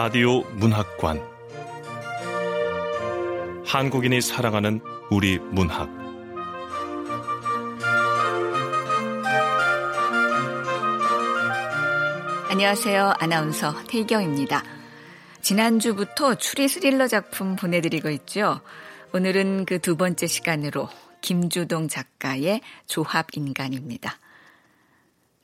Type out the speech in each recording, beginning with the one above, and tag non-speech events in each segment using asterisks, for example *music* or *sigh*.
라디오 문학관 한국인이 사랑하는 우리 문학 안녕하세요. 아나운서 태경입니다. 지난주부터 추리 스릴러 작품 보내드리고 있죠. 오늘은 그 두 번째 시간으로 김주동 작가의 조합인간입니다.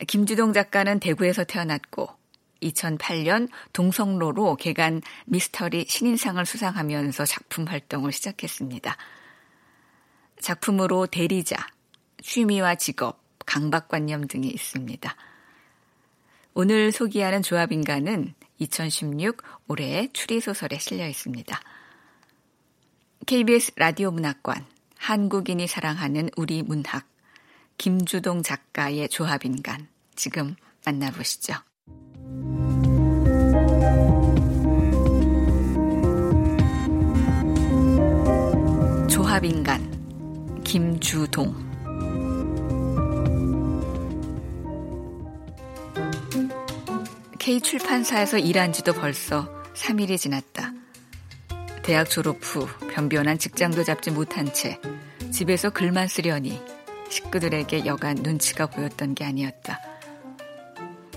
김주동 작가는 대구에서 태어났고 2008년 동성로로 개간 미스터리 신인상을 수상하면서 작품 활동을 시작했습니다. 작품으로 대리자, 취미와 직업, 강박관념 등이 있습니다. 오늘 소개하는 조합인간은 2016 올해의 추리소설에 실려 있습니다. KBS 라디오 문학관, 한국인이 사랑하는 우리 문학, 김주동 작가의 조합인간, 지금 만나보시죠. 조합인간, 김주동. K출판사에서 일한 지도 벌써 3일이 지났다. 대학 졸업 후 변변한 직장도 잡지 못한 채 집에서 글만 쓰려니 식구들에게 여간 눈치가 보였던 게 아니었다.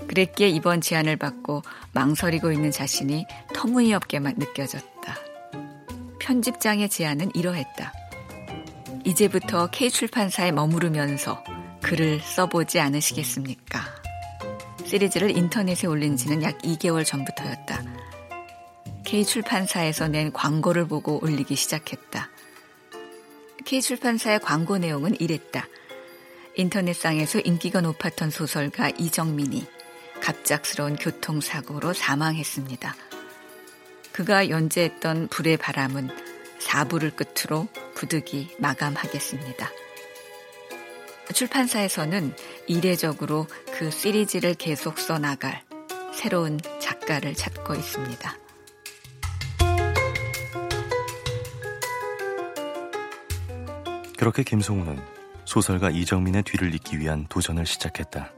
그랬기에 이번 제안을 받고 망설이고 있는 자신이 터무니없게만 느껴졌다. 편집장의 제안은 이러했다. 이제부터 K출판사에 머무르면서 글을 써보지 않으시겠습니까? 시리즈를 인터넷에 올린 지는 약 2개월 전부터였다. K출판사에서 낸 광고를 보고 올리기 시작했다. K출판사의 광고 내용은 이랬다. 인터넷상에서 인기가 높았던 소설가 이정민이 갑작스러운 교통사고로 사망했습니다. 그가 연재했던 불의 바람은 4부를 끝으로 부득이 마감하겠습니다. 출판사에서는 이례적으로 그 시리즈를 계속 써나갈 새로운 작가를 찾고 있습니다. 그렇게 김송우는 소설가 이정민의 뒤를 잇기 위한 도전을 시작했다.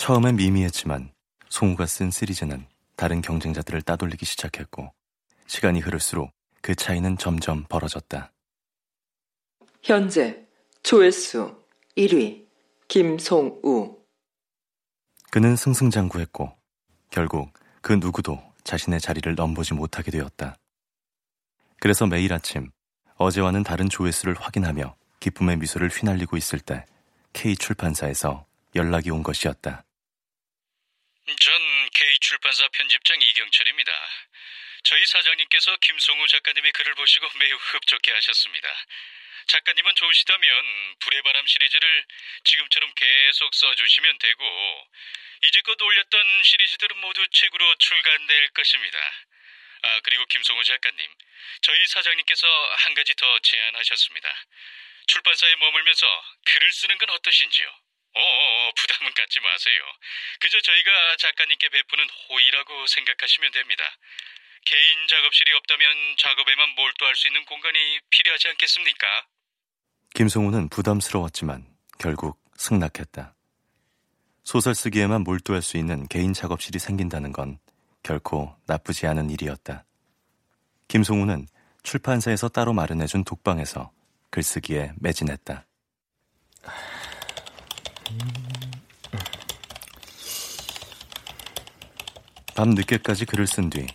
처음엔 미미했지만 송우가 쓴 시리즈는 다른 경쟁자들을 따돌리기 시작했고 시간이 흐를수록 그 차이는 점점 벌어졌다. 현재 조회수 1위 김송우 그는 승승장구했고 결국 그 누구도 자신의 자리를 넘보지 못하게 되었다. 그래서 매일 아침 어제와는 다른 조회수를 확인하며 기쁨의 미소를 휘날리고 있을 때 K출판사에서 연락이 온 것이었다. 전 K출판사 편집장 이경철입니다. 저희 사장님께서 김송우 작가님의 글을 보시고 매우 흡족해 하셨습니다. 작가님은 좋으시다면 불의 바람 시리즈를 지금처럼 계속 써주시면 되고 이제껏 올렸던 시리즈들은 모두 책으로 출간될 것입니다. 아 그리고 김송우 작가님, 저희 사장님께서 한 가지 더 제안하셨습니다. 출판사에 머물면서 글을 쓰는 건 어떠신지요? 어, 부담은 갖지 마세요. 그저 저희가 작가님께 베푸는 호의라고 생각하시면 됩니다. 개인 작업실이 없다면 작업에만 몰두할 수 있는 공간이 필요하지 않겠습니까? 김송우는 부담스러웠지만 결국 승낙했다. 소설 쓰기에만 몰두할 수 있는 개인 작업실이 생긴다는 건 결코 나쁘지 않은 일이었다. 김송우는 출판사에서 따로 마련해준 독방에서 글쓰기에 매진했다. 밤 늦게까지 글을 쓴 뒤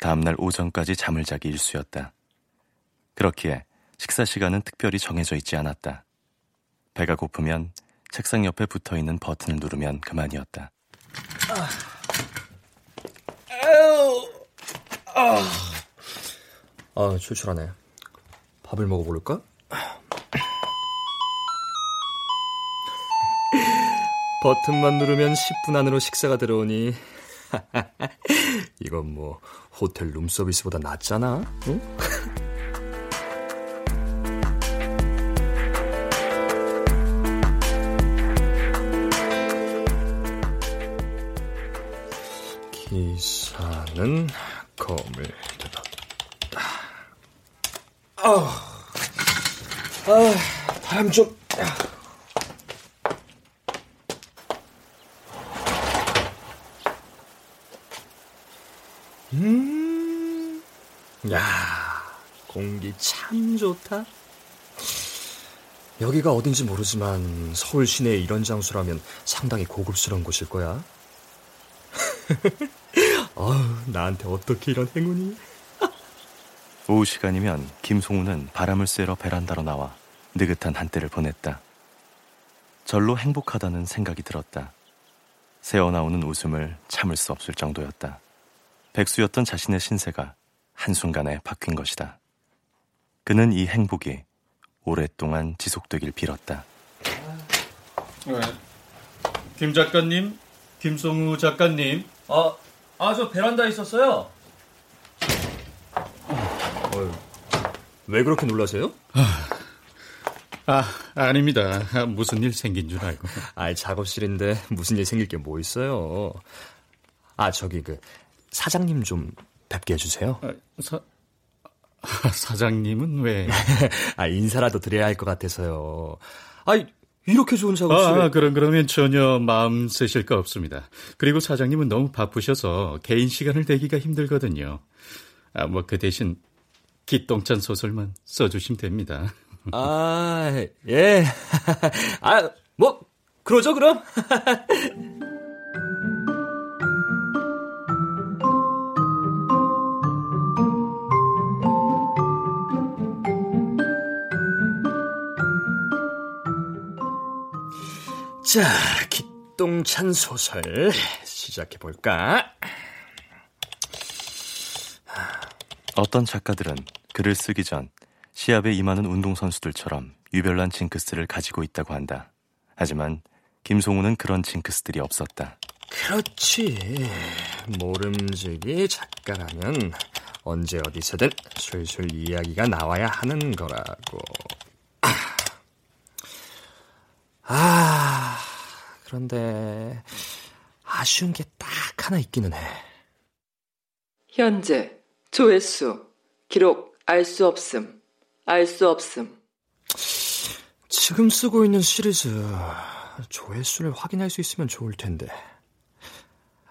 다음날 오전까지 잠을 자기 일쑤였다. 그렇기에 식사 시간은 특별히 정해져 있지 않았다. 배가 고프면 책상 옆에 붙어 있는 버튼을 누르면 그만이었다. 아, 아, 아 출출하네. 밥을 먹어볼까? 버튼만 누르면 10분 안으로 식사가 들어오니 *laughs* 이건 뭐 호텔 룸서비스보다 낫잖아. 응? *laughs* 기사는 검을 뜯었다. 아, 아, 바람 좀. 공기 참 좋다. 여기가 어딘지 모르지만 서울 시내에 이런 장소라면 상당히 고급스러운 곳일 거야. *laughs* 아우, 나한테 어떻게 이런 행운이? *laughs* 오후 시간이면 김송우는 바람을 쐬러 베란다로 나와 느긋한 한때를 보냈다. 절로 행복하다는 생각이 들었다. 새어나오는 웃음을 참을 수 없을 정도였다. 백수였던 자신의 신세가 한순간에 바뀐 것이다. 그는 이 행복이 오랫동안 지속되길 빌었다. 김 작가님, 김송우 작가님. 아, 아, 저 베란다에 있었어요. 어, 왜 그렇게 놀라세요? 아, 아닙니다. 무슨 일 생긴 줄 알고. 아, 작업실인데 무슨 일 생길 게 뭐 있어요? 아, 저기 그 사장님 좀 뵙게 해주세요. 아, 사, 아, 사장님은 왜? *laughs* 아, 인사라도 드려야 할 것 같아서요. 아, 이렇게 좋은 작업실에. 아, 그럼 그러면 전혀 마음 쓰실 거 없습니다. 그리고 사장님은 너무 바쁘셔서 개인 시간을 내기가 힘들거든요. 아, 뭐 그 대신 기똥찬 소설만 써주시면 됩니다. 아, 예. *laughs* 아, 뭐 그러죠 그럼. *laughs* 자, 기똥찬 소설 시작해 볼까? 어떤 작가들은 글을 쓰기 전 시합에 임하는 운동선수들처럼 유별난 징크스를 가지고 있다고 한다. 하지만 김송우는 그런 징크스들이 없었다. 그렇지. 모름지기 작가라면 언제 어디서든 술술 이야기가 나와야 하는 거라고. 아, 그런데 아쉬운 게 딱 하나 있기는 해. 현재 조회수 기록 알 수 없음 알 수 없음 지금 쓰고 있는 시리즈 조회수를 확인할 수 있으면 좋을 텐데.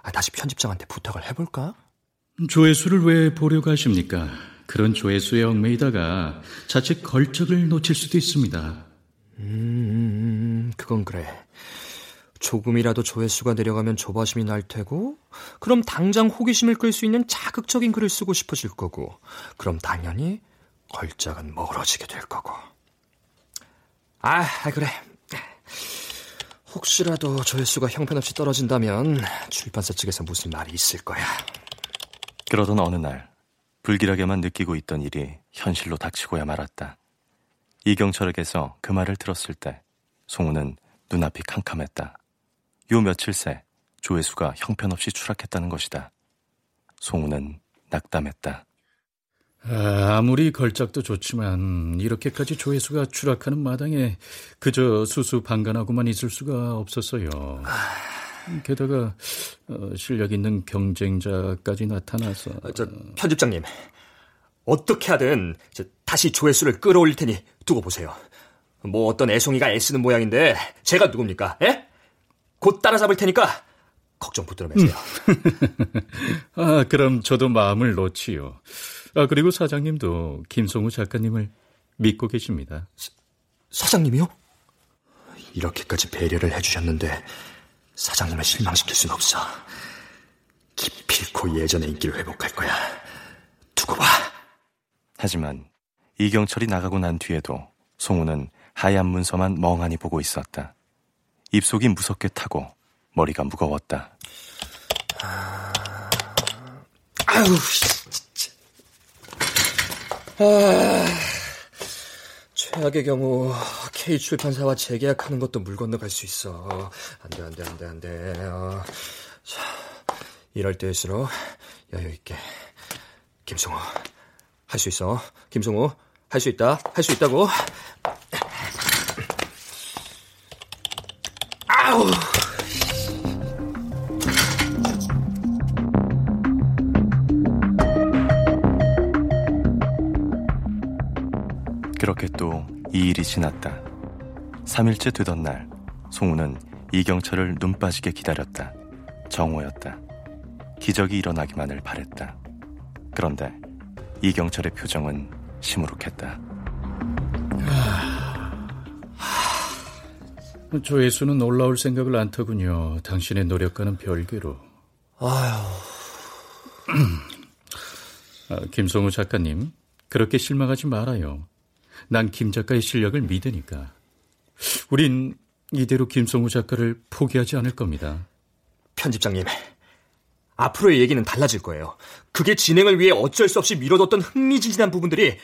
아, 다시 편집장한테 부탁을 해볼까? 조회수를 왜 보려고 하십니까? 그런 조회수에 얽매이다가 자칫 걸적을 놓칠 수도 있습니다. 음, 그건 그래. 조금이라도 조회수가 내려가면 조바심이 날 테고, 그럼 당장 호기심을 끌 수 있는 자극적인 글을 쓰고 싶어질 거고, 그럼 당연히 걸작은 멀어지게 될 거고. 아, 그래. 혹시라도 조회수가 형편없이 떨어진다면 출판사 측에서 무슨 말이 있을 거야. 그러던 어느 날 불길하게만 느끼고 있던 일이 현실로 닥치고야 말았다. 이경철에게서 그 말을 들었을 때 송우는 눈앞이 캄캄했다. 요 며칠 새 조회수가 형편없이 추락했다는 것이다. 송우는 낙담했다. 아, 무리 걸작도 좋지만 이렇게까지 조회수가 추락하는 마당에 그저 수수방관하고만 있을 수가 없었어요. 게다가 어, 실력 있는 경쟁자까지 나타나서 어, 저 편집장님 어떻게 하든 다시 조회수를 끌어올릴 테니 두고 보세요. 뭐 어떤 애송이가 애쓰는 모양인데 제가 누굽니까? 에? 곧 따라잡을 테니까 걱정 붙들어 매세요. *laughs* 아, 그럼 저도 마음을 놓지요. 아, 그리고 사장님도 김송우 작가님을 믿고 계십니다. 사, 사장님이요? 이렇게까지 배려를 해주셨는데 사장님을 실망시킬 순 없어. 기필코 예전의 인기를 회복할 거야. 두고 봐. 하지만 이경철이 나가고 난 뒤에도 송우는 하얀 문서만 멍하니 보고 있었다. 입속이 무섭게 타고 머리가 무거웠다. 아유, 진짜. 아, 최악의 경우 K 출판사와 재계약하는 것도 물 건너갈 수 있어. 안돼 안돼 안돼 안돼. 어. 자, 이럴 때일수록 여유 있게. 김성호, 할 수 있어. 김성호, 할 수 있다. 할 수 있다고. 아우. 그렇게 또 이 일이 지났다. 3일째 되던 날, 송우는 이경철을 눈 빠지게 기다렸다. 정오였다. 기적이 일어나기만을 바랬다. 그런데 이경철의 표정은 시무룩했다. 조회수는 올라올 생각을 안 터군요. 당신의 노력과는 별개로. 아휴. *clears throat* 아, 김성우 작가님, 그렇게 실망하지 말아요. 난 김 작가의 실력을 믿으니까. 우린 이대로 김성우 작가를 포기하지 않을 겁니다. 편집장님, 앞으로의 얘기는 달라질 거예요. 그게 진행을 위해 어쩔 수 없이 미뤄뒀던 흥미진진한 부분들이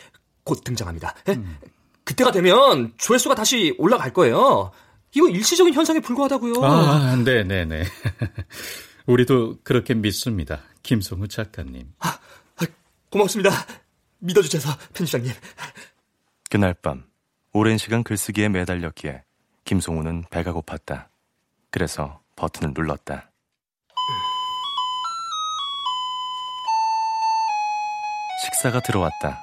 곧 등장합니다. 음. 그때가 되면 조회수가 다시 올라갈 거예요. 이거 일시적인 현상에 불과하다고요. 아, 네 네네. 네, 네. *laughs* 우리도 그렇게 믿습니다. 김성우 작가님. 아, 아, 고맙습니다. 믿어주셔서 편집장님. 그날 밤 오랜 시간 글쓰기에 매달렸기에 김송우는 배가 고팠다. 그래서 버튼을 눌렀다. 식사가 들어왔다.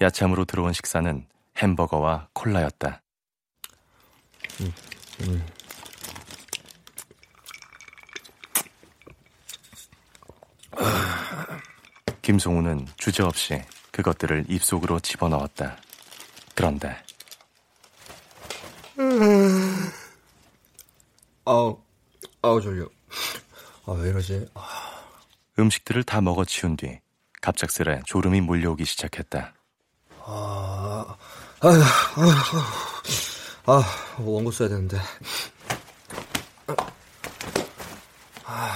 야참으로 들어온 식사는 햄버거와 콜라였다. 음, 음. 김송우는 주저없이 그것들을 입속으로 집어넣었다. 그런데 아우 아우 졸려. 아 왜 이러지? 음식들을 다 먹어 치운 뒤 갑작스레 졸음이 몰려오기 시작했다. 아, 아, 아, 아 원고 써야 되는데. 아,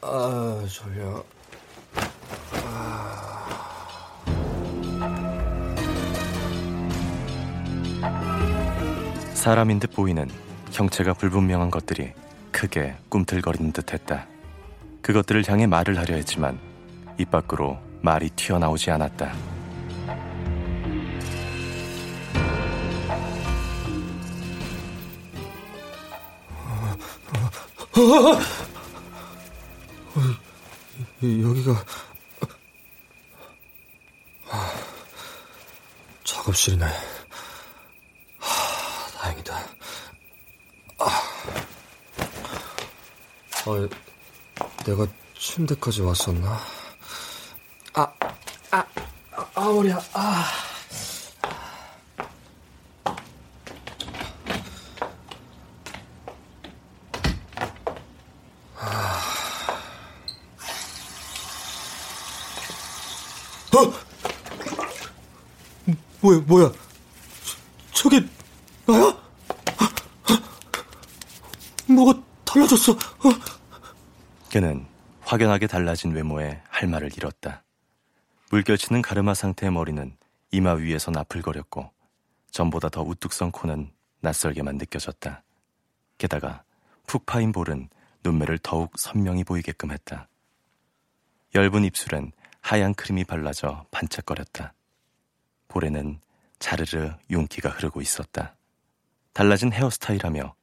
아 졸려. 사람인 듯 보이는 형체가 불분명한 것들이 크게 꿈틀거리는 듯 했다. 그것들을 향해 말을 하려 했지만 입 밖으로 말이 튀어나오지 않았다. 여기가 작업실이네. 아, 내가 침대까지 왔었나? 아, 아, 아, 아 머리야, 아. 어? 뭐야, 뭐야? 저, 게 나야? 뭐가 달라졌어? 어? 그는 확연하게 달라진 외모에 할 말을 잃었다. 물결치는 가르마 상태의 머리는 이마 위에서 나풀거렸고 전보다 더 우뚝 선 코는 낯설게만 느껴졌다. 게다가 푹 파인 볼은 눈매를 더욱 선명히 보이게끔 했다. 엷은 입술엔 하얀 크림이 발라져 반짝거렸다. 볼에는 자르르 윤기가 흐르고 있었다. 달라진 헤어스타일하며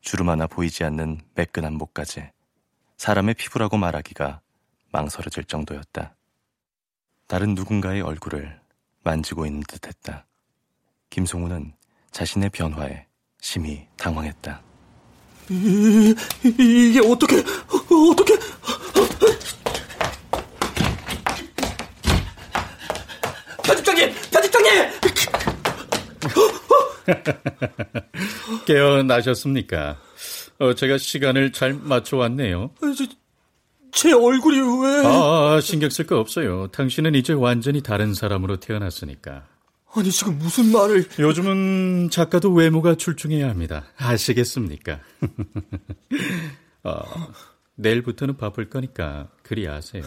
주름 하나 보이지 않는 매끈한 목까지 사람의 피부라고 말하기가 망설여질 정도였다. 다른 누군가의 얼굴을 만지고 있는 듯 했다. 김송우는 자신의 변화에 심히 당황했다. 이, 이게 어떻게, 어떻게. 편집장님! 편집장님! *laughs* 깨어나셨습니까? 어, 제가 시간을 잘 맞춰왔네요. 제, 제 얼굴이 왜... 아, 신경 쓸 거 없어요. 당신은 이제 완전히 다른 사람으로 태어났으니까. 아니, 지금 무슨 말을... 요즘은 작가도 외모가 출중해야 합니다. 아시겠습니까? *laughs* 어, 내일부터는 바쁠 거니까 그리 아세요.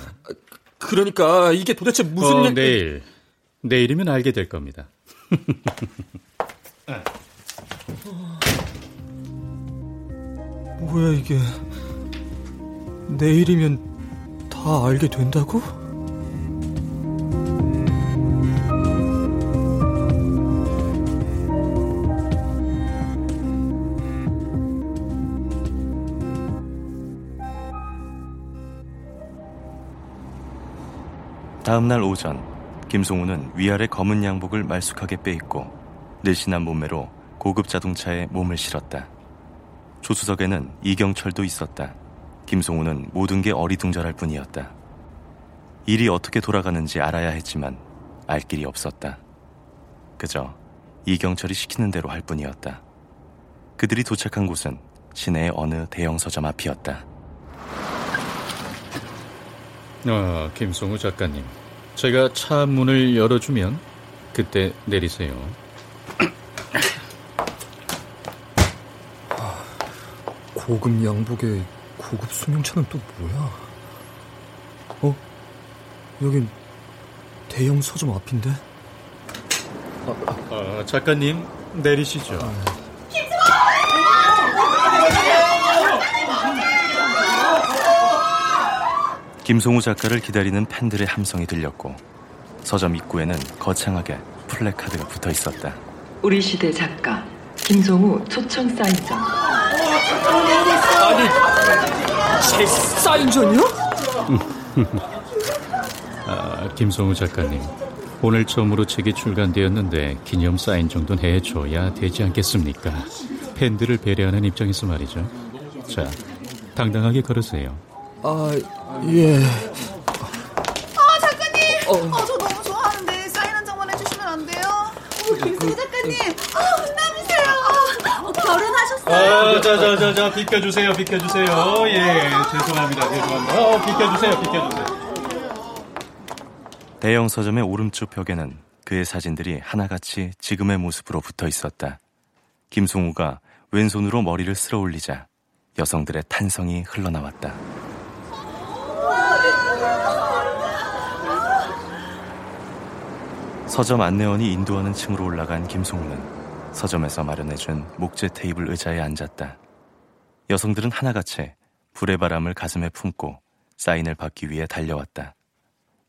그러니까 이게 도대체 무슨... 어, 내일 내일이면 알게 될 겁니다. *laughs* 뭐야 이게 내일이면 다 알게 된다고? 다음 날 오전 김송우는 위아래 검은 양복을 말쑥하게 빼입고 늘씬한 몸매로 고급 자동차에 몸을 실었다. 조수석에는 이경철도 있었다. 김송우는 모든 게 어리둥절할 뿐이었다. 일이 어떻게 돌아가는지 알아야 했지만 알 길이 없었다. 그저 이경철이 시키는 대로 할 뿐이었다. 그들이 도착한 곳은 시내의 어느 대형 서점 앞이었다. 아, 김송우 작가님. 제가 차 문을 열어주면 그때 내리세요. 고급 양복에 고급 승용차는 또 뭐야? 어? 여긴 대형 서점 앞인데? 아, 작가님 내리시죠. 김송우 작가를 기다리는 팬들의 함성이 들렸고 서점 입구에는 거창하게 플래카드가 붙어 있었다. 우리 시대 작가 김송우 초청 사인전. 아니, 제 사인전이요? *laughs* 아, 김송우 작가님. 오늘 처음으로 책이 출간되었는데 기념 사인 정도는 해줘야 되지 않겠습니까? 팬들을 배려하는 입장에서 말이죠. 자, 당당하게 걸으세요. 아, 예. 아 작가님, 어, 저 너무 좋아하는데 사인 한 장만 해주시면 안 돼요? 어, 김승우 작가님, 아 혼남이세요. 어, 결혼하셨어요? 아, 자, 자, 자, 자, 비켜주세요, 비켜주세요. 예, 죄송합니다, 죄송합니다. 어, 비켜주세요, 비켜주세요. 대형 서점의 오른쪽 벽에는 그의 사진들이 하나같이 지금의 모습으로 붙어 있었다. 김송우가 왼손으로 머리를 쓸어 올리자 여성들의 탄성이 흘러나왔다. 서점 안내원이 인도하는 층으로 올라간 김송우는 서점에서 마련해준 목재 테이블 의자에 앉았다. 여성들은 하나같이 불의 바람을 가슴에 품고 사인을 받기 위해 달려왔다.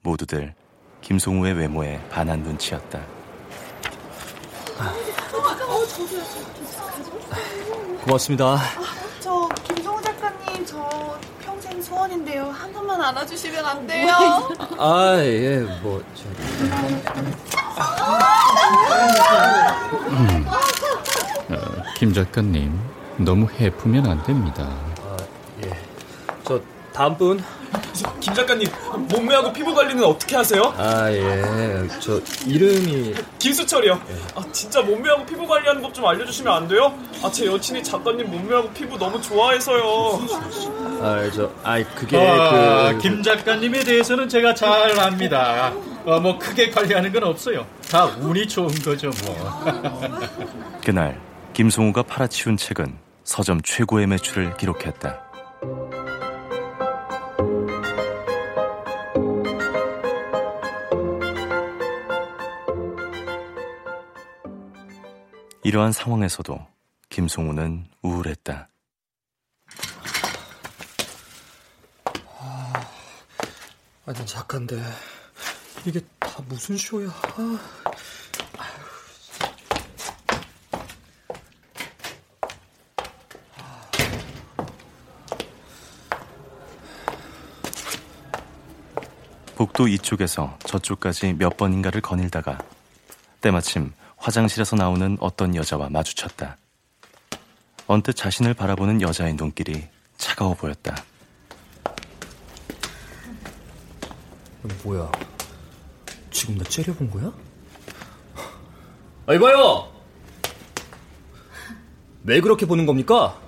모두들 김송우의 외모에 반한 눈치였다. 고맙습니다. 저 김성우 작가님 저 소원인데요. 한 번만 안아주시면 안 돼요? 아, 예, 뭐, 저. 음. 어, 김 작가님, 너무 해프면 안 됩니다. 아, 예. 저, 다음 분. 김 작가님, 몸매하고 피부 관리는 어떻게 하세요? 아, 예. 저, 이름이. 김수철이요. 아, 진짜 몸매하고 피부 관리하는 법 좀 알려 주시면 안 돼요? 아, 제 여친이 작가님 몸매하고 피부 너무 좋아해서요. 아, 저, 아이, 그게 아, 그. 김 작가님에 대해서는 제가 잘 압니다. 어, 뭐 크게 관리하는 건 없어요. 다 운이 좋은 거죠, 뭐. 그날 김송우가 팔아치운 책은 서점 최고의 매출을 기록했다. 이러한 상황에서도 김송우는 우울했다. 아, 난 작가인데. 이게 다 무슨 쇼야. 아. 복도 이쪽에서 저쪽까지 몇 번인가를 거닐다가 때마침 화장실에서 나오는 어떤 여자와 마주쳤다. 언뜻 자신을 바라보는 여자의 눈길이 차가워 보였다. 뭐야? 지금 나 째려본 거야? 아, 이봐요! 왜 그렇게 보는 겁니까?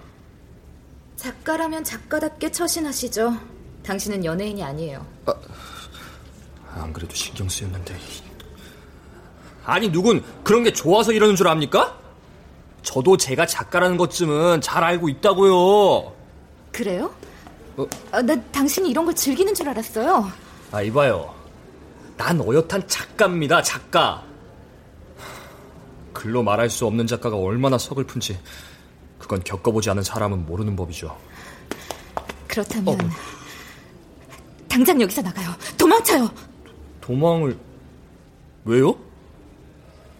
작가라면 작가답게 처신하시죠. 당신은 연예인이 아니에요. 안 그래도 신경 쓰였는데. 아니, 누군 그런 게 좋아서 이러는 줄 압니까? 저도 제가 작가라는 것쯤은 잘 알고 있다고요. 그래요? 어? 아, 나 당신이 이런 걸 즐기는 줄 알았어요. 아, 이봐요. 난 어엿한 작가입니다, 작가. 글로 말할 수 없는 작가가 얼마나 서글픈지 그건 겪어보지 않은 사람은 모르는 법이죠. 그렇다면 어. 당장 여기서 나가요. 도망쳐요. 도망을 왜요?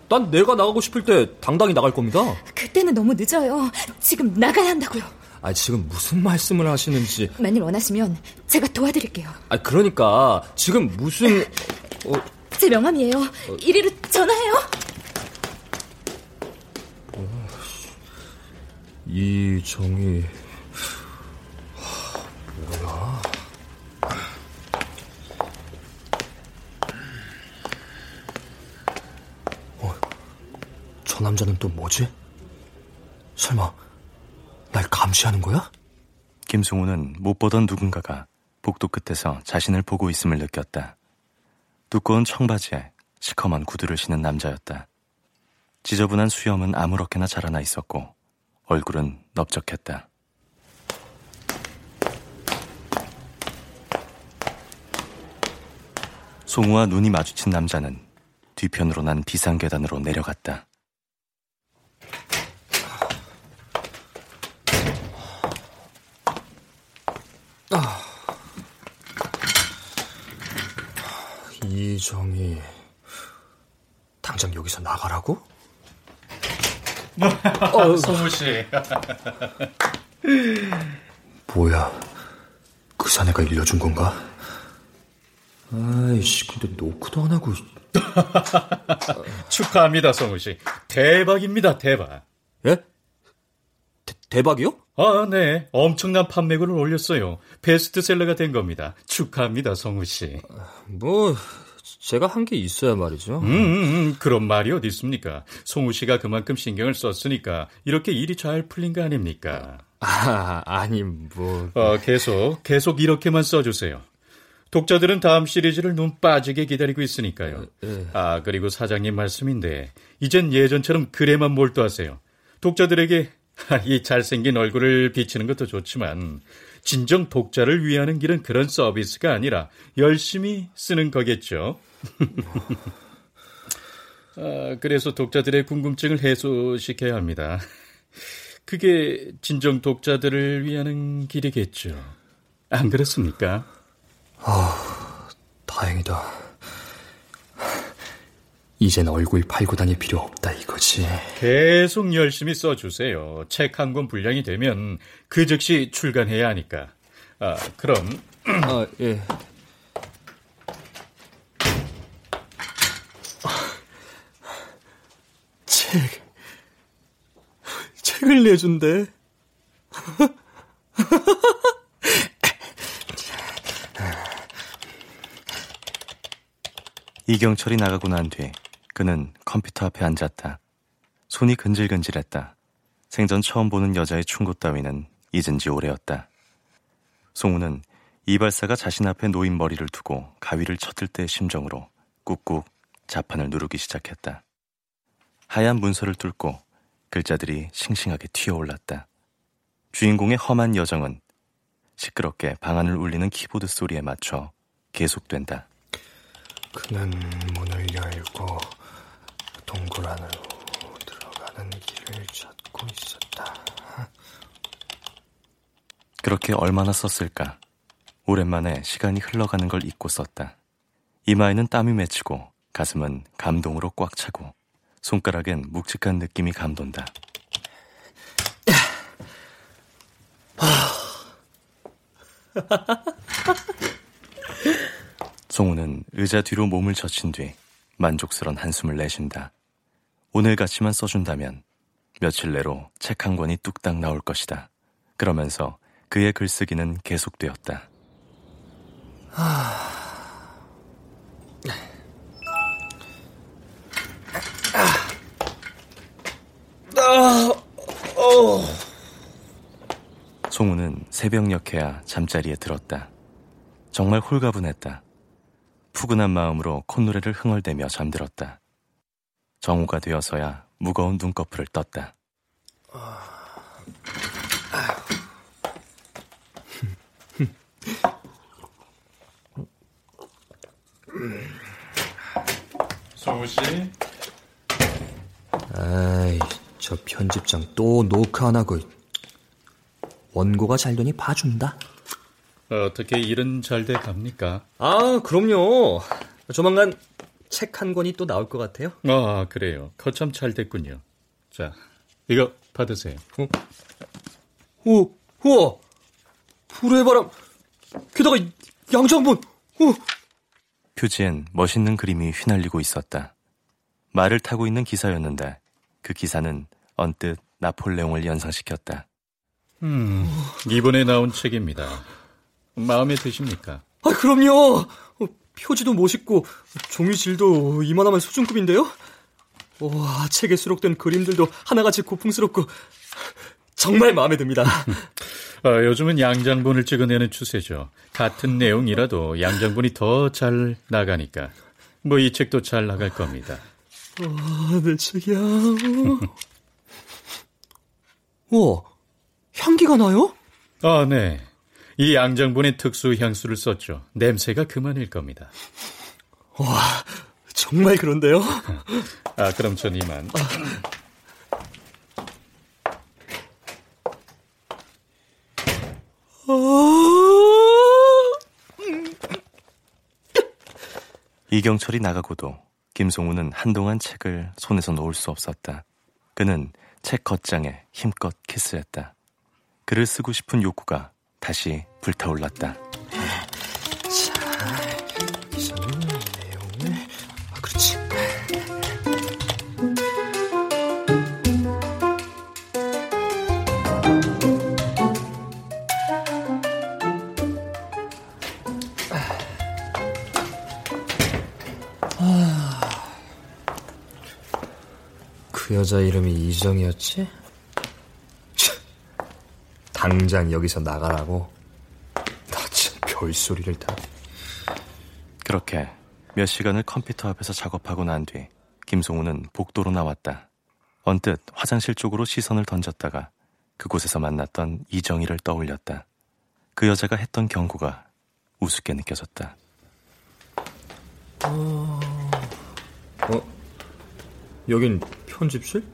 난 내가 나가고 싶을 때 당당히 나갈 겁니다. 그때는 너무 늦어요. 지금 나가야 한다고요. 아, 지금 무슨 말씀을 하시는지. 만일 원하시면 제가 도와드릴게요. 아, 그러니까 지금 무슨 어... 제 명함이에요. 어... 이리로 전화해요. 어... 이정희 뭐야? 어, 저 남자는 또 뭐지? 설마 날 감시하는 거야? 김승우는 못 보던 누군가가 복도 끝에서 자신을 보고 있음을 느꼈다. 두꺼운 청바지에 시커먼 구두를 신은 남자였다. 지저분한 수염은 아무렇게나 자라나 있었고 얼굴은 넓적했다. 송우와 눈이 마주친 남자는 뒤편으로 난 비상계단으로 내려갔다. 아. 이정희 당장 여기서 나가라고? 어, 성우 씨. 뭐야? 그 사내가 일려준 건가? 아이씨, 근데 노크도 안 하고. *laughs* 축하합니다, 성우 씨. 대박입니다, 대박. 예? 대, 대박이요? 아, 네. 엄청난 판매고를 올렸어요. 베스트셀러가 된 겁니다. 축하합니다, 성우 씨. 뭐 제가 한 게 있어야 말이죠. 음, 음, 음, 그런 말이 어디 있습니까? 송우 씨가 그만큼 신경을 썼으니까 이렇게 일이 잘 풀린 거 아닙니까? 아, 아니 뭐. 어, 계속 계속 이렇게만 써주세요. 독자들은 다음 시리즈를 눈 빠지게 기다리고 있으니까요. 네. 아, 그리고 사장님 말씀인데 이젠 예전처럼 글에만 몰두하세요. 독자들에게 이 잘생긴 얼굴을 비치는 것도 좋지만 진정 독자를 위하는 길은 그런 서비스가 아니라 열심히 쓰는 거겠죠. *laughs* 아, 그래서 독자들의 궁금증을 해소시켜야 합니다. 그게 진정 독자들을 위하는 길이겠죠. 안 그렇습니까? 아, 다행이다. 이젠 얼굴 팔고 다닐 필요 없다 이거지. 계속 열심히 써주세요. 책 한 권 분량이 되면 그 즉시 출간해야 하니까. 아, 그럼. 아, 예. 책. 책을 내준대. 이경철이 나가고 난 뒤 그는 컴퓨터 앞에 앉았다. 손이 근질근질했다. 생전 처음 보는 여자의 충고 따위는 잊은 지 오래였다. 송우는 이발사가 자신 앞에 놓인 머리를 두고 가위를 쳤을 때의 심정으로 꾹꾹 자판을 누르기 시작했다. 하얀 문서를 뚫고 글자들이 싱싱하게 튀어올랐다. 주인공의 험한 여정은 시끄럽게 방안을 울리는 키보드 소리에 맞춰 계속된다. 그는 문을 열고 동굴 안으로 들어가는 길을 찾고 있었다. 그렇게 얼마나 썼을까? 오랜만에 시간이 흘러가는 걸 잊고 썼다. 이마에는 땀이 맺히고 가슴은 감동으로 꽉 차고 손가락엔 묵직한 느낌이 감돈다. 송우는 의자 뒤로 몸을 젖힌 뒤 만족스런 한숨을 내쉰다. 오늘같이만 써준다면 며칠 내로 책 한 권이 뚝딱 나올 것이다. 그러면서 그의 글쓰기는 계속되었다. 아... 송우는 새벽녘에야 잠자리에 들었다. 정말 홀가분했다. 푸근한 마음으로 콧노래를 흥얼대며 잠들었다. 정오가 되어서야 무거운 눈꺼풀을 떴다. 성우 씨. 아이, 저 편집장 또 녹화 안 하고 원고가 잘 되니 봐준다. 어떻게 일은 잘 돼 갑니까? 아, 그럼요. 조만간 책 한 권이 또 나올 것 같아요. 아, 그래요. 거참 잘 됐군요. 자, 이거 받으세요. 어? 오, 우와! 불의 바람, 게다가 양장본, 오! 표지엔 멋있는 그림이 휘날리고 있었다. 말을 타고 있는 기사였는데 그 기사는 언뜻 나폴레옹을 연상시켰다. 음, 이번에 나온 책입니다. 마음에 드십니까? 아, 그럼요. 어, 표지도 멋있고 종이질도 이만하면 수준급인데요. 와, 책에 수록된 그림들도 하나같이 고풍스럽고 정말 마음에 듭니다. 어, 요즘은 양장본을 찍어내는 추세죠. 같은 내용이라도 양장본이 더 잘 나가니까. 뭐 이 책도 잘 나갈 겁니다. 와, 내 책이야. 와, 향기가 나요? 아, 네. 이 양장본의 특수 향수를 썼죠. 냄새가 그만일 겁니다. 와, 정말 그런데요? *laughs* 아, 그럼 전 이만. 이경철이 나가고도 김송우는 한동안 책을 손에서 놓을 수 없었다. 그는 책 겉장에 힘껏 키스했다. 글을 쓰고 싶은 욕구가 다시 불타올랐다. 여자 이름이 이정이었지? 참, 당장 여기서 나가라고. 나참 별소리를 다. 그렇게 몇 시간을 컴퓨터 앞에서 작업하고 난 뒤 김송우는 복도로 나왔다. 언뜻 화장실 쪽으로 시선을 던졌다가 그곳에서 만났던 이정희를 떠올렸다. 그 여자가 했던 경고가 우습게 느껴졌다. 어, 어? 여긴 편집실?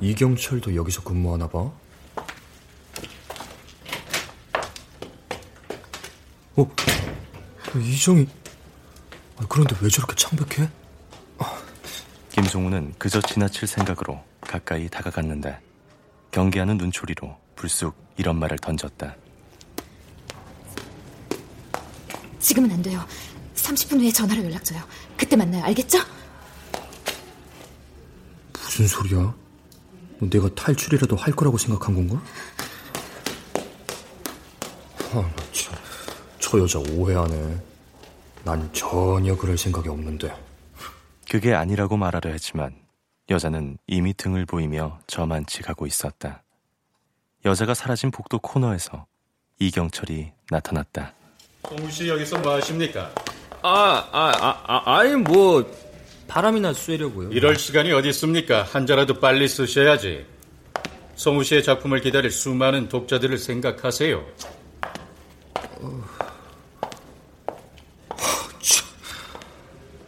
이경철도 여기서 근무하나 봐. 어? 이정이 아, 그런데 왜 저렇게 창백해? 김송우는 그저 지나칠 생각으로 가까이 다가갔는데 경계하는 눈초리로 불쑥 이런 말을 던졌다. 지금은 안 돼요. 30분 후에 전화로 연락 줘요. 그때 만나요. 알겠죠? 무슨 소리야? 내가 탈출이라도 할 거라고 생각한 건가? 아, 나 참, 저 여자 오해하네. 난 전혀 그럴 생각이 없는데. 그게 아니라고 말하려 했지만 여자는 이미 등을 보이며 저만치 가고 있었다. 여자가 사라진 복도 코너에서 이경철이 나타났다. 송우 씨 여기서 뭐 하십니까? 아, 아, 아, 아 아니 뭐 바람이나 쐬려고요. 이럴 시간이 어디 있습니까? 한자라도 빨리 쓰셔야지. 송우 씨의 작품을 기다릴 수많은 독자들을 생각하세요.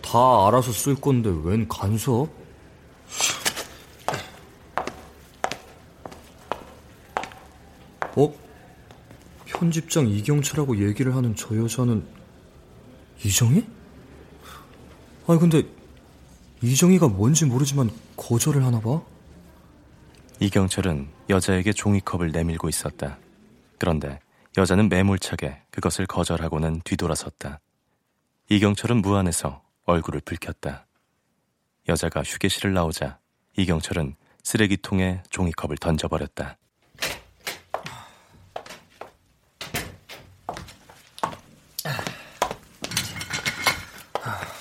다 알아서 쓸 건데 웬 간섭? 어? 편집장 이경철하고 얘기를 하는 저 여자는 이정희? 아니 근데 이정희가 뭔지 모르지만 거절을 하나 봐. 이경철은 여자에게 종이컵을 내밀고 있었다. 그런데 여자는 매몰차게 그것을 거절하고는 뒤돌아섰다. 이경철은 무안해서 얼굴을 붉혔다. 여자가 휴게실을 나오자 이경철은 쓰레기통에 종이컵을 던져버렸다.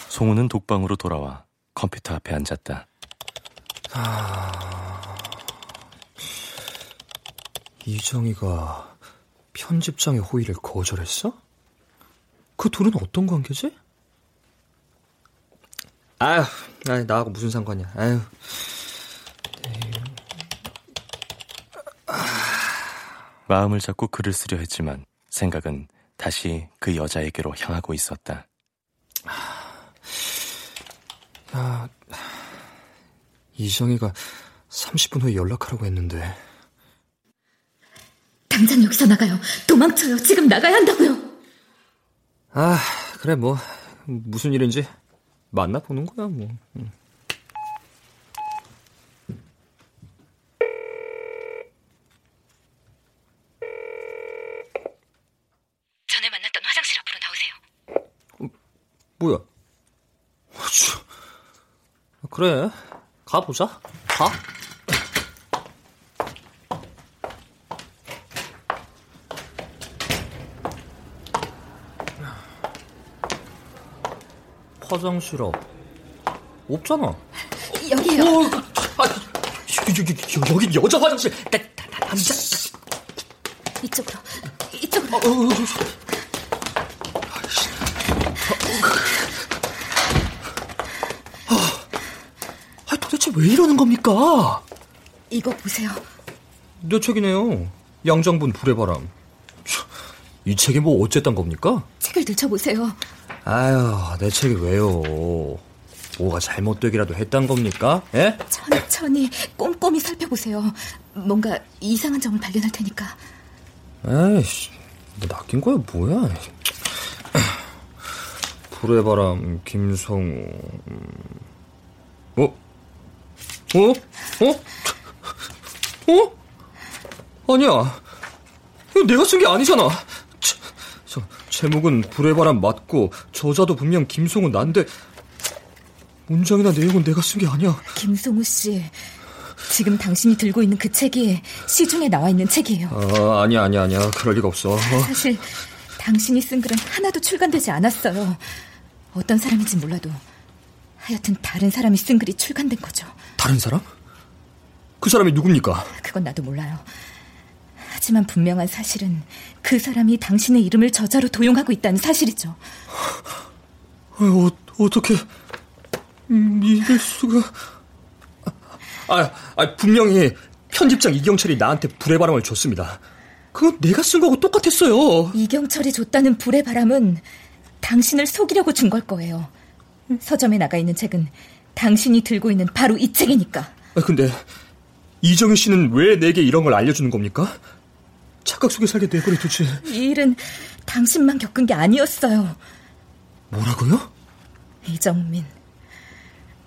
송우는 독방으로 돌아와 컴퓨터 앞에 앉았다. 아... 이정희가 편집장의 호의를 거절했어? 그 둘은 어떤 관계지? 아휴, 아이, 나하고 무슨 상관이야. 아휴. 마음을 잡고 글을 쓰려 했지만 생각은 다시 그 여자에게로 향하고 있었다. 아, 이정희가 30분 후에 연락하라고 했는데. 당장 여기서 나가요. 도망쳐요. 지금 나가야 한다고요. 아, 그래, 뭐, 무슨 일인지 만나 보는 거야, 뭐. 응. 전에 만났던 화장실 앞으로 나오세요. 뭐야? 그래, 가보자. 가. 화장실 앞. 없잖아. 여기요. 어, 아, 여기, 여기 여자 화장실. 나, 나, 나, 남자. 이쪽으로. 이쪽으로. 어, 어, 어, 아, 도 대체 왜 이러는 겁니까? 이거 보세요. 내 책이네요. 양정분 불의 바람. 이 책이 뭐 어쨌단 겁니까? 책을 들춰보세요. 아유, 내 책이 왜요? 뭐가 잘못되기라도 했단 겁니까? 예? 천천히 꼼꼼히 살펴보세요. 뭔가 이상한 점을 발견할 테니까. 에이씨, 뭐 낚인 거야 뭐야? 불의 바람 김성우. 어? 어? 어? 어? 아니야. 이거 내가 쓴 게 아니잖아. 저, 저, 제목은 불의 바람 맞고 저자도 분명 김성우 난데 문장이나 내용은 내가 쓴 게 아니야. 김송우 씨, 지금 당신이 들고 있는 그 책이 시중에 나와 있는 책이에요. 아, 아니야, 아니야, 아니야. 그럴 리가 없어. 사실 당신이 쓴 글은 하나도 출간되지 않았어요. 어떤 사람인지 몰라도 하여튼 다른 사람이 쓴 글이 출간된 거죠. 다른 사람? 그 사람이 누굽니까? 그건 나도 몰라요. 하지만 분명한 사실은 그 사람이 당신의 이름을 저자로 도용하고 있다는 사실이죠. 어, 어떻게 믿을 수가... 아, 아, 분명히 편집장 이경철이 나한테 불의 바람을 줬습니다. 그건 내가 쓴 거하고 똑같았어요. 이경철이 줬다는 불의 바람은 당신을 속이려고 준 걸 거예요. 서점에 나가 있는 책은 당신이 들고 있는 바로 이 책이니까. 아, 근데 이정희 씨는 왜 내게 이런 걸 알려주는 겁니까? 착각 속에 살게 내버려 두지. 이 일은 당신만 겪은 게 아니었어요. 뭐라고요? 이정민.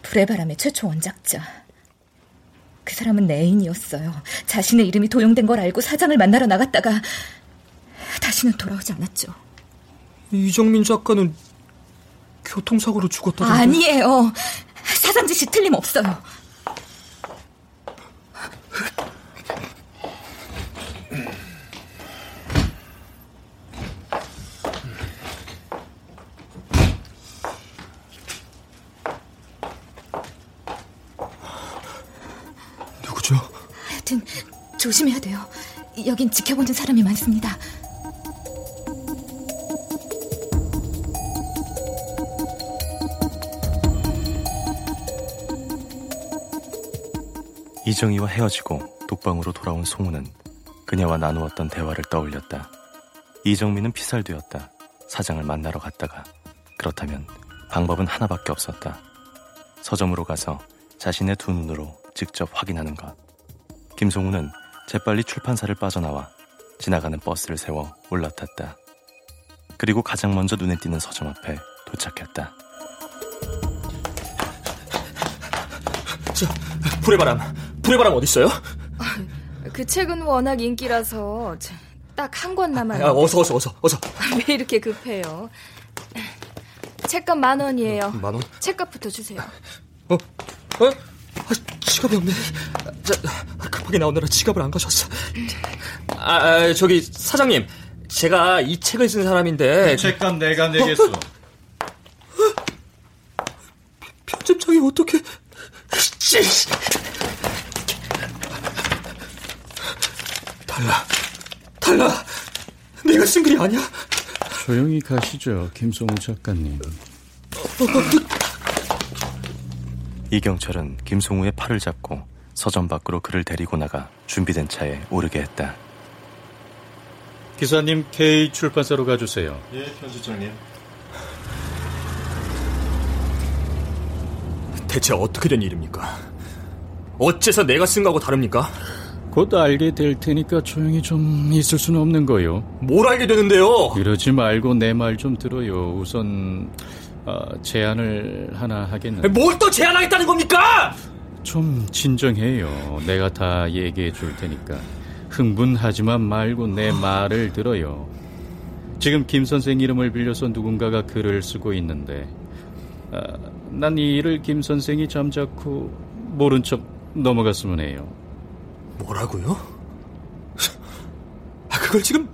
불의 바람의 최초 원작자. 그 사람은 내 애인이었어요. 자신의 이름이 도용된 걸 알고 사장을 만나러 나갔다가 다시는 돌아오지 않았죠. 이정민 작가는 교통사고로 죽었다던데. 아니에요. 사장 짓이 틀림없어요. 누구죠? 하여튼 조심해야 돼요. 여긴 지켜보는 사람이 많습니다. 이정희와 헤어지고 독방으로 돌아온 송우는 그녀와 나누었던 대화를 떠올렸다. 이정민은 피살되었다. 사장을 만나러 갔다가 그렇다면 방법은 하나밖에 없었다. 서점으로 가서 자신의 두 눈으로 직접 확인하는 것. 김송우는 재빨리 출판사를 빠져나와 지나가는 버스를 세워 올라탔다. 그리고 가장 먼저 눈에 띄는 서점 앞에 도착했다. 자, 불의 바람. 불의 바람 어디 있어요? 그 책은 워낙 인기라서 딱 한 권 남았는데. 야, 어서 어서 어서 어서. 왜 이렇게 급해요? 책값 만 원이에요. 만 원? 책값부터 주세요. 어? 어? 아, 지갑이 없네. 자, 급하게 나오느라 지갑을 안 가져왔어. 아, 아, 저기 사장님, 제가 이 책을 쓴 사람인데. 책값 내가 내겠어. 어? 편집장이 어떻게? 달라, 달라. 내가 쓴 글이 아니야. 조용히 가시죠, 김성우 작가님. 이경철은 김송우의 팔을 잡고 서점 밖으로 그를 데리고 나가 준비된 차에 오르게 했다. 기사님 K 출판사로 가주세요. 예, 편집장님. 대체 어떻게 된 일입니까? 어째서 내가 쓴 거하고 다릅니까? 곧 알게 될 테니까 조용히 좀 있을 수는 없는 거요. 뭘 알게 되는데요? 이러지 말고 내 말 좀 들어요. 우선 어, 제안을 하나 하겠는데. 뭘 또 제안하겠다는 겁니까? 좀 진정해요. 내가 다 얘기해 줄 테니까. 흥분하지만 말고 내 말을 들어요. 지금 김 선생 이름을 빌려서 누군가가 글을 쓰고 있는데 아, 난이 일을 김 선생이 잠자코 모른 척 넘어갔으면 해요. 뭐라고요? 아, 그걸 지금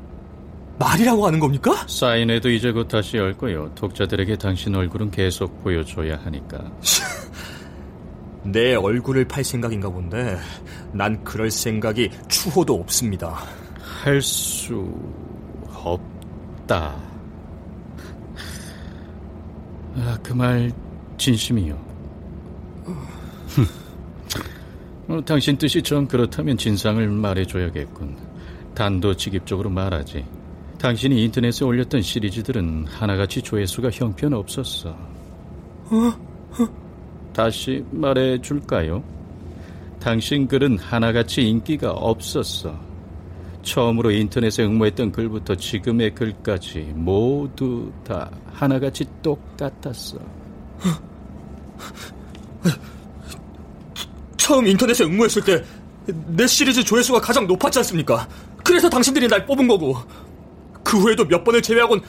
말이라고 하는 겁니까? 사인회도 이제 곧 다시 열 거요. 독자들에게 당신 얼굴은 계속 보여줘야 하니까. *laughs* 내 얼굴을 팔 생각인가 본데 난 그럴 생각이 추호도 없습니다. 할 수 없다. 아, 그 말 진심이요. 어, 당신 뜻이 전 그렇다면 진상을 말해줘야겠군. 단도직입적으로 말하지. 당신이 인터넷에 올렸던 시리즈들은 하나같이 조회수가 형편없었어. 다시 말해줄까요? 당신 글은 하나같이 인기가 없었어. 처음으로 인터넷에 응모했던 글부터 지금의 글까지 모두 다 하나같이 똑같았어. *laughs* 처음 인터넷에 응모했을 때 내 시리즈 조회수가 가장 높았지 않습니까? 그래서 당신들이 날 뽑은 거고 그 후에도 몇 번을 제외하곤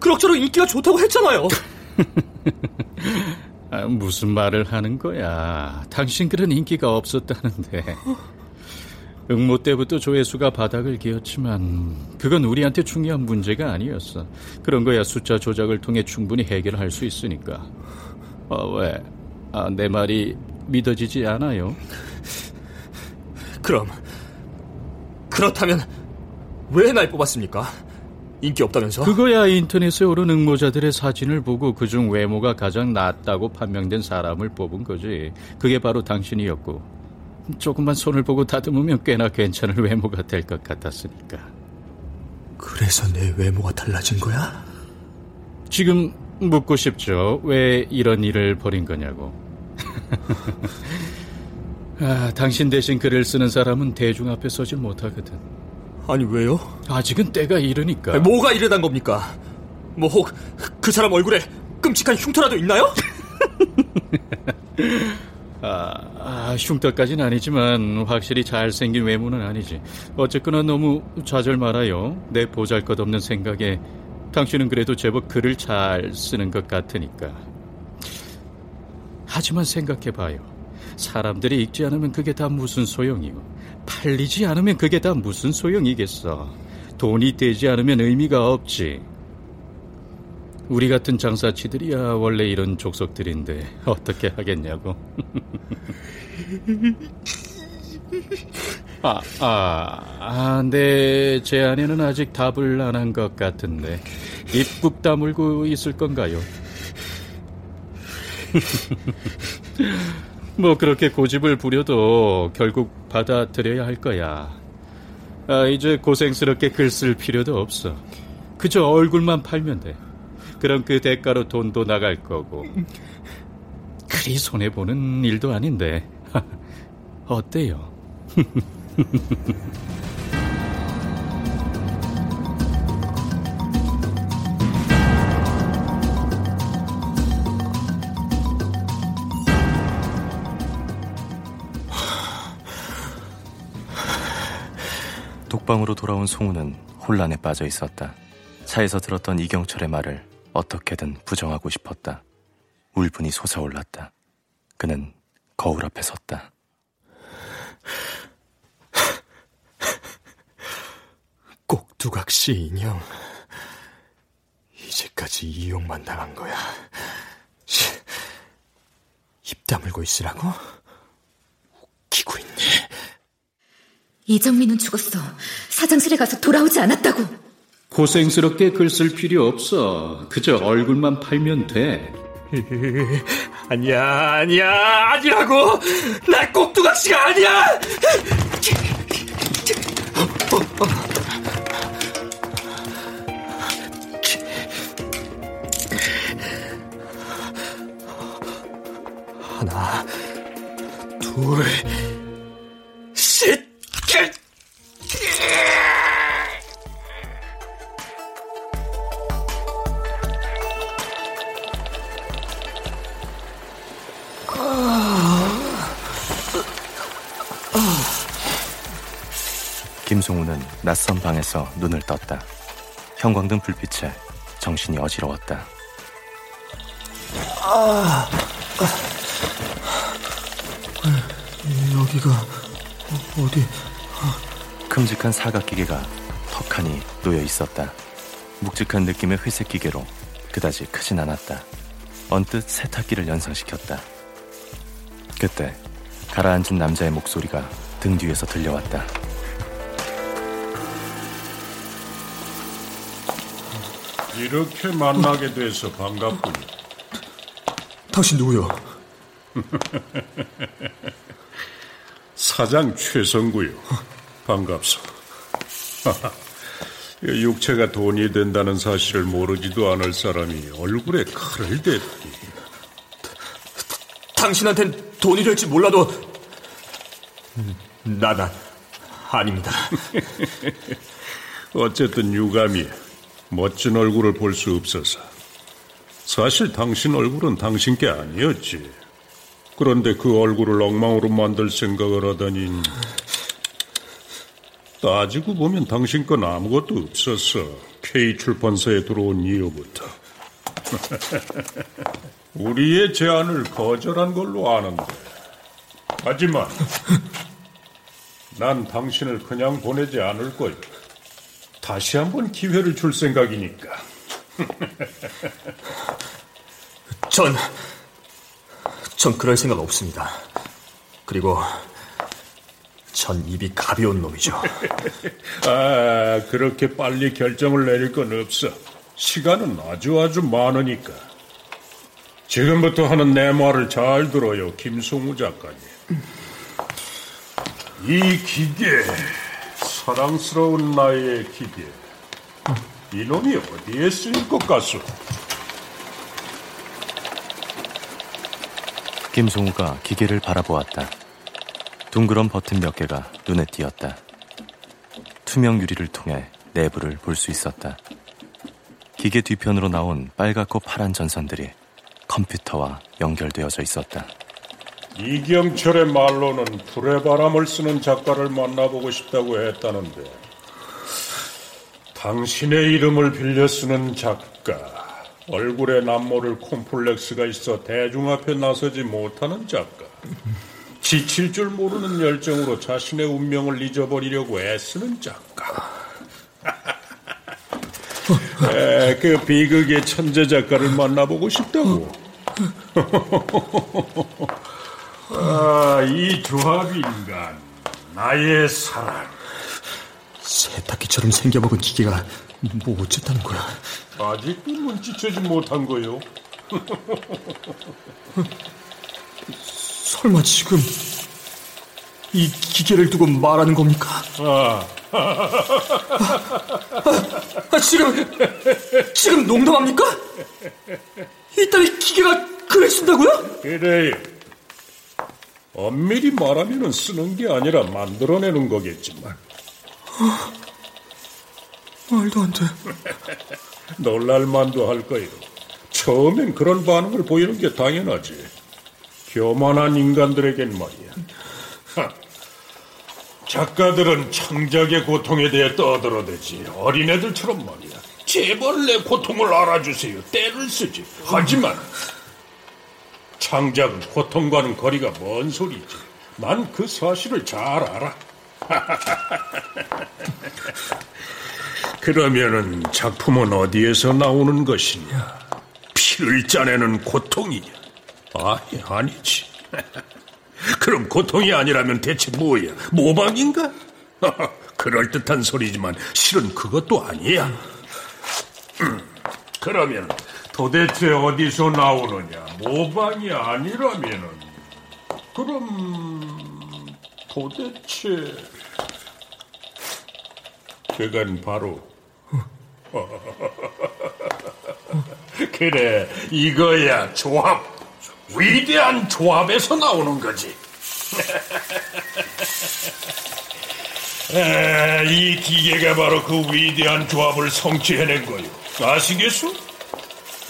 그럭저럭 인기가 좋다고 했잖아요. *laughs* 아, 무슨 말을 하는 거야? 당신 글은 인기가 없었다는데. *laughs* 응모 때부터 조회수가 바닥을 기었지만 그건 우리한테 중요한 문제가 아니었어. 그런 거야 숫자 조작을 통해 충분히 해결할 수 있으니까. 어, 왜? 아, 내 말이 믿어지지 않아요? 그럼 그렇다면 왜 날 뽑았습니까? 인기 없다면서? 그거야 인터넷에 오른 응모자들의 사진을 보고 그중 외모가 가장 낫다고 판명된 사람을 뽑은 거지. 그게 바로 당신이었고 조금만 손을 보고 다듬으면 꽤나 괜찮을 외모가 될 것 같았으니까. 그래서 내 외모가 달라진 거야? 지금 묻고 싶죠. 왜 이런 일을 벌인 거냐고. *laughs* 아, 당신 대신 글을 쓰는 사람은 대중 앞에 서질 못하거든. 아니 왜요? 아직은 때가 이르니까. 아니, 뭐가 이르단 겁니까? 뭐 혹 그 사람 얼굴에 끔찍한 흉터라도 있나요? *laughs* 아, 아, 흉터까지는 아니지만 확실히 잘생긴 외모는 아니지. 어쨌거나 너무 좌절 말아요. 내 보잘것없는 생각에 당신은 그래도 제법 글을 잘 쓰는 것 같으니까. 하지만 생각해봐요. 사람들이 읽지 않으면 그게 다 무슨 소용이요. 팔리지 않으면 그게 다 무슨 소용이겠어. 돈이 되지 않으면 의미가 없지. 우리 같은 장사치들이야 원래 이런 족속들인데 어떻게 하겠냐고. *laughs* 아, 아, 아, 내 제안에는 아직 답을 안 한 것 같은데 입국 다물고 있을 건가요? *laughs* 뭐 그렇게 고집을 부려도 결국 받아들여야 할 거야. 아, 이제 고생스럽게 글 쓸 필요도 없어. 그저 얼굴만 팔면 돼. 그럼 그 대가로 돈도 나갈 거고. 그리 손해보는 일도 아닌데. *laughs* 어때요? *laughs* 독방으로 돌아온 송우는 혼란에 빠져 있었다. 차에서 들었던 이경철의 말을 어떻게든 부정하고 싶었다. 울분이 솟아올랐다. 그는 거울 앞에 섰다. 꼭두각시 인형. 이제까지 이용만 당한 거야. 입 다물고 있으라고 있네. 이정민은 죽었어. 사장실에 가서 돌아오지 않았다고. 고생스럽게 글 쓸 필요 없어. 그저 얼굴만 팔면 돼. *laughs* 아니야, 아니야, 아니라고! 나 꼭두각시가 아니야! 하나, 하나, 둘, 김송우는 낯선 방에서 눈을 떴다. 형광등 불빛에 정신이 어지러웠다. 아, 여기가 어디? 큼직한 사각기계가 턱하니 놓여 있었다. 묵직한 느낌의 회색 기계로 그다지 크진 않았다. 언뜻 세탁기를 연상시켰다. 그때 가라앉은 남자의 목소리가 등 뒤에서 들려왔다. 이렇게 만나게 돼서 반갑군. 당신 누구요? *laughs* 사장 최성구요. 반갑소. *laughs* 육체가 돈이 된다는 사실을 모르지도 않을 사람이 얼굴에 칼을 댔기. 당신한텐 돈이 될지 몰라도 나나 아닙니다. *laughs* 어쨌든 유감이 멋진 얼굴을 볼 수 없어서 사실 당신 얼굴은 당신 게 아니었지. 그런데 그 얼굴을 엉망으로 만들 생각을 하다니 따지고 보면 당신 건 아무것도 없었어. K 출판사에 들어온 이후부터. *laughs* 우리의 제안을 거절한 걸로 아는데. 하지만 난 당신을 그냥 보내지 않을 거야. 다시 한번 기회를 줄 생각이니까. *laughs* 전, 전 그럴 생각 없습니다. 그리고 전 입이 가벼운 놈이죠. *laughs* 아, 그렇게 빨리 결정을 내릴 건 없어. 시간은 아주 아주 많으니까. 지금부터 하는 내 말을 잘 들어요, 김송우 작가님. 이 기계, 사랑스러운 나의 기계. 이놈이 어디에 쓰일 것 같소? 김송우가 기계를 바라보았다. 둥그런 버튼 몇 개가 눈에 띄었다. 투명 유리를 통해 내부를 볼 수 있었다. 기계 뒤편으로 나온 빨갛고 파란 전선들이 컴퓨터와 연결되어져 있었다. 이경철의 말로는 불의 바람을 쓰는 작가를 만나보고 싶다고 했다는데 당신의 이름을 빌려 쓰는 작가 얼굴에 남모를 콤플렉스가 있어 대중 앞에 나서지 못하는 작가 지칠 줄 모르는 열정으로 자신의 운명을 잊어버리려고 애쓰는 작가. *laughs* 에, 그 비극의 천재 작가를 만나보고 싶다고 *laughs* 아, 이 조합인간 나의 사랑 세탁기처럼 생겨먹은 기계가 뭐 어쨌다는 거야? 아직도 눈치채지 못한 거요. 설마 지금 이 기계를 두고 말하는 겁니까? 아, 아, 지금 지금 농담합니까? 이따위 기계가 글을 쓴다고요? 그래요. 엄밀히 말하면 쓰는 게 아니라 만들어내는 거겠지만. 말도 안 돼. *laughs* 놀랄만도 할 거예요. 처음엔 그런 반응을 보이는 게 당연하지. 교만한 인간들에겐 말이야. 하, 작가들은 창작의 고통에 대해 떠들어대지. 어린애들처럼 말이야. 제발 내 고통을 알아주세요. 때를 쓰지. 하지만 창작은 고통과는 거리가 먼 소리지. 난 그 사실을 잘 알아. *laughs* 그러면은 작품은 어디에서 나오는 것이냐? 피를 짜내는 고통이냐? 아니, 아니지. *laughs* 그럼 고통이 아니라면 대체 뭐야? 모방인가? *laughs* 그럴듯한 소리지만 실은 그것도 아니야. *clears throat* 그러면 도대체 어디서 나오느냐? 모방이 아니라면은 그럼 도대체 그건 바로 *laughs* 그래 이거야 조합 위대한 조합에서 나오는 거지. *laughs* 에, 이 기계가 바로 그 위대한 조합을 성취해낸 거요. 아시겠소?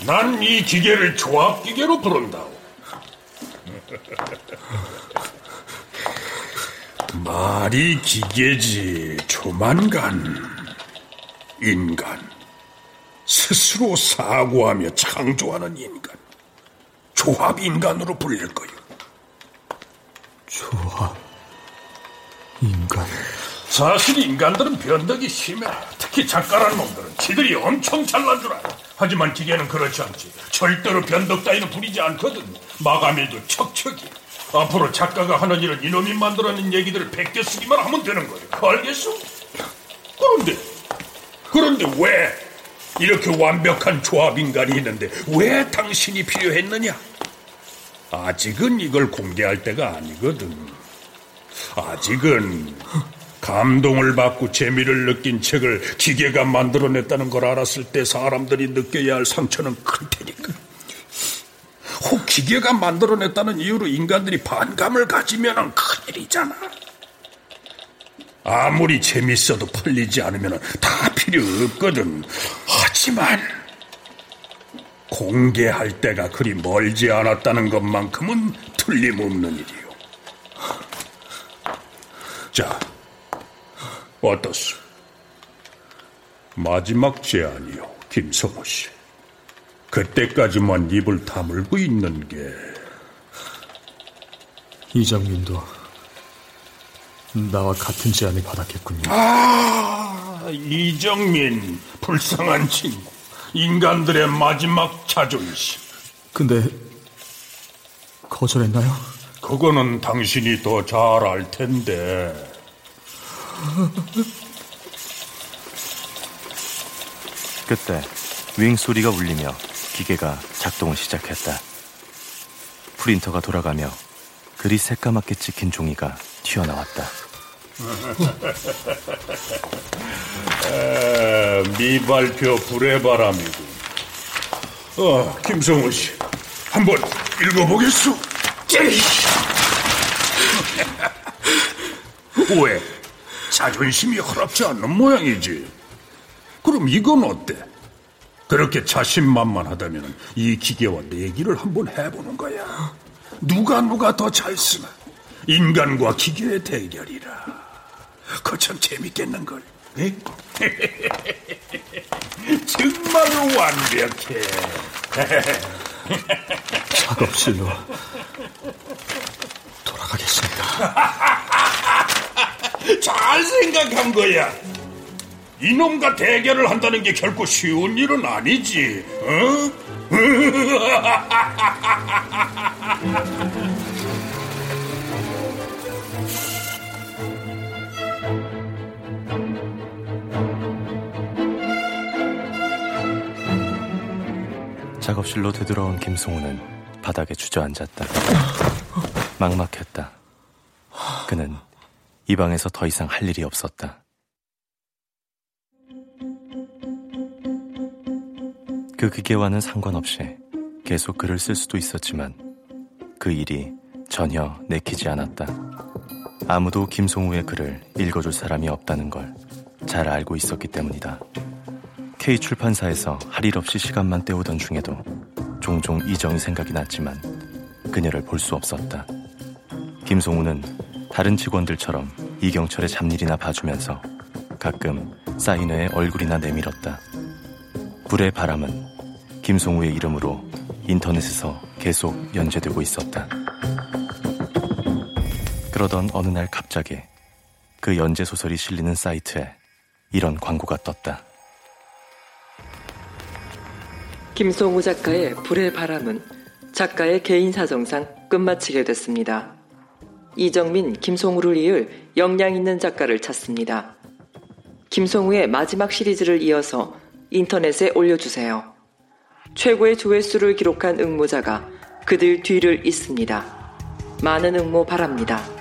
난 이 기계를 조합기계로 부른다고. 말이 기계지, 조만간 인간. 스스로 사고하며 창조하는 인간. 조합 인간으로 불릴 거요. 조합 인간. 사실 인간들은 변덕이 심해. 특히 작가라는 놈들은 지들이 엄청 잘난 줄 알아. 하지만 기계는 그렇지 않지. 절대로 변덕 따위는 부리지 않거든. 마감일도 척척이. 앞으로 작가가 하는 일은 이놈이 만들어낸 얘기들을 베껴 쓰기만 하면 되는 거예요. 알겠어? 그런데, 그런데 왜 이렇게 완벽한 조합 인간이 있는데 왜 당신이 필요했느냐? 아직은 이걸 공개할 때가 아니거든. 아직은 감동을 받고 재미를 느낀 책을 기계가 만들어냈다는 걸 알았을 때 사람들이 느껴야 할 상처는 클 테니까. 혹 기계가 만들어냈다는 이유로 인간들이 반감을 가지면 큰일이잖아. 아무리 재밌어도 풀리지 않으면 다 필요 없거든. 하지만 공개할 때가 그리 멀지 않았다는 것만큼은 틀림없는 일이요. 자, 어떻소? 마지막 제안이요, 김성호 씨. 그때까지만 입을 다물고 있는 게 이장민도 나와 같은 제안을 받았겠군요. 아, 이정민, 불쌍한 친구. 인간들의 마지막 자존심. 근데 거절했나요? 그거는 당신이 더 잘 알 텐데. *laughs* 그때 윙 소리가 울리며 기계가 작동을 시작했다. 프린터가 돌아가며 그리 새까맣게 찍힌 종이가 튀어나왔다. 에, *laughs* 미발표 불의 바람이고. 어, 김성훈 씨, 한번 읽어보겠소. 왜? 자존심이 허락지 않는 모양이지. 그럼 이건 어때? 그렇게 자신만만하다면 이 기계와 내기를 한번 해보는 거야. 누가 누가 더 잘 쓰나? 인간과 기계의 대결이라. 그거 참 재밌겠는걸. 에? *laughs* 정말 완벽해. 작업실로 돌아가겠습니다. *laughs* 잘 생각한 거야. 이놈과 대결을 한다는 게 결코 쉬운 일은 아니지. 어? *laughs* 작업실로 되돌아온 김승우는 바닥에 주저앉았다. 막막했다. 그는 이 방에서 더 이상 할 일이 없었다. 그 기계와는 상관없이 계속 글을 쓸 수도 있었지만 그 일이 전혀 내키지 않았다. 아무도 김송우의 글을 읽어줄 사람이 없다는 걸 잘 알고 있었기 때문이다. K 출판사에서 할 일 없이 시간만 때우던 중에도 종종 이정이 생각이 났지만 그녀를 볼 수 없었다. 김송우는 다른 직원들처럼 이경철의 잡일이나 봐주면서 가끔 사인회에 얼굴이나 내밀었다. 불의 바람은 김송우의 이름으로 인터넷에서 계속 연재되고 있었다. 그러던 어느 날 갑자기 그 연재 소설이 실리는 사이트에 이런 광고가 떴다. 김성우 작가의 불의 바람은 작가의 개인 사정상 끝마치게 됐습니다. 이정민, 김성우를 이을 역량 있는 작가를 찾습니다. 김성우의 마지막 시리즈를 이어서 인터넷에 올려주세요. 최고의 조회수를 기록한 응모자가 그들 뒤를 잇습니다. 많은 응모 바랍니다.